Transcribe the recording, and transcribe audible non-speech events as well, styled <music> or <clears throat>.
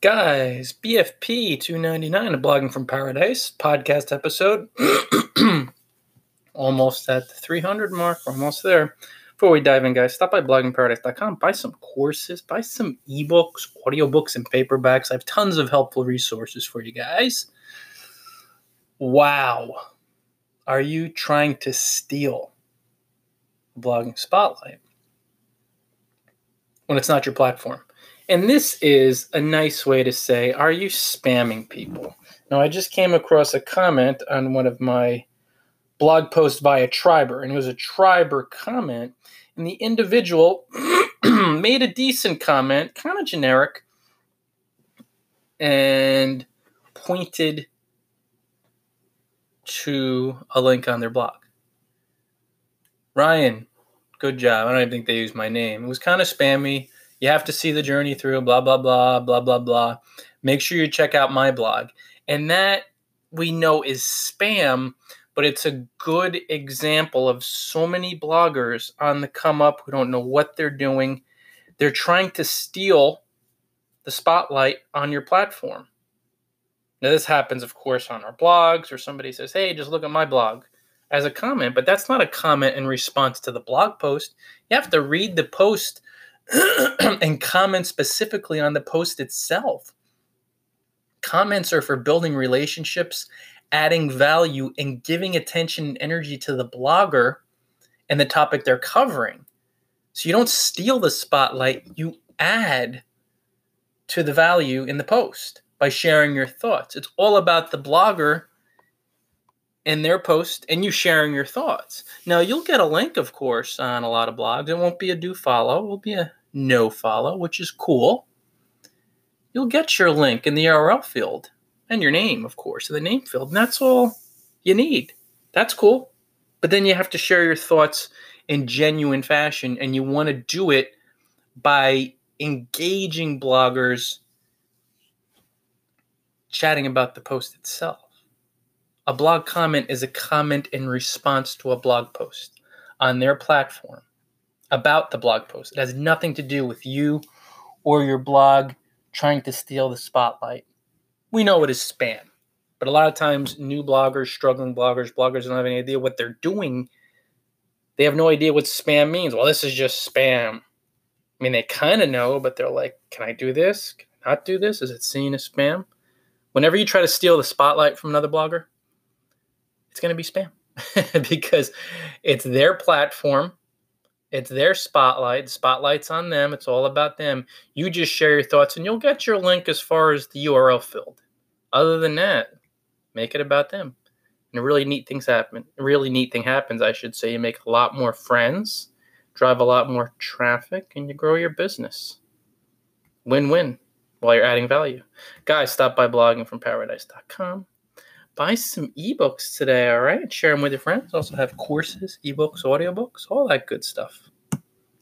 Guys, BFP 299, a blogging from paradise podcast episode. <clears throat> almost at the 300 mark, almost there. Before we dive in, guys, stop by bloggingparadise.com, buy some courses, buy some ebooks, audiobooks, and paperbacks. I have tons of helpful resources for you guys. Wow. Are you trying to steal blogging spotlight when it's not your platform? And this is a nice way to say, are you spamming people? Now, I just came across a comment on one of my blog posts by a triber, and it was a triber comment and the individual <clears throat> made a decent comment, kind of generic, and pointed to a link on their blog. Ryan, good job. I don't even think they used my name. It was kind of spammy. You have to see the journey through, blah, blah, blah, blah, blah, blah. Make sure you check out my blog. And that we know is spam but it's a good example of so many bloggers on the come up who don't know what they're doing. They're trying to steal the spotlight on your platform. Now, this happens, of course, on our blogs, or somebody says, Hey, just look at my blog as a comment, but that's not a comment in response to the blog post. You have to read the post <clears throat> and comment specifically on the post itself. Comments are for building relationships adding value and giving attention and energy to the blogger and the topic they're covering. So you don't steal the spotlight, you add to the value in the post by sharing your thoughts. It's all about the blogger and their post and you sharing your thoughts. Now, you'll get a link, of course, on a lot of blogs. It won't be a do follow, it will be a no follow, which is cool. You'll get your link in the URL field and your name, of course, in the name field. And that's all you need. That's cool. But then you have to share your thoughts in genuine fashion, and you want to do it by engaging bloggers chatting about the post itself. A blog comment is a comment in response to a blog post on their platform about the blog post. It has nothing to do with you or your blog trying to steal the spotlight we know it is spam. But a lot of times, new bloggers, struggling bloggers, bloggers don't have any idea what they're doing. They have no idea what spam means. Well, this is just spam. I mean, they kind of know, but they're like, can I do this? Can I not do this? Is it seen as spam? Whenever you try to steal the spotlight from another blogger, it's going to be spam <laughs> because it's their platform it's their spotlight. Spotlight's on them. It's all about them. You just share your thoughts and you'll get your link as far as the URL filled. Other than that, make it about them. And really neat things happen. Really neat thing happens, I should say. You make a lot more friends, drive a lot more traffic, and you grow your business. Win win while you're adding value. Guys, stop by bloggingfromparadise.com buy some ebooks today, all right? Share them with your friends. Also have courses, ebooks, audiobooks, all that good stuff.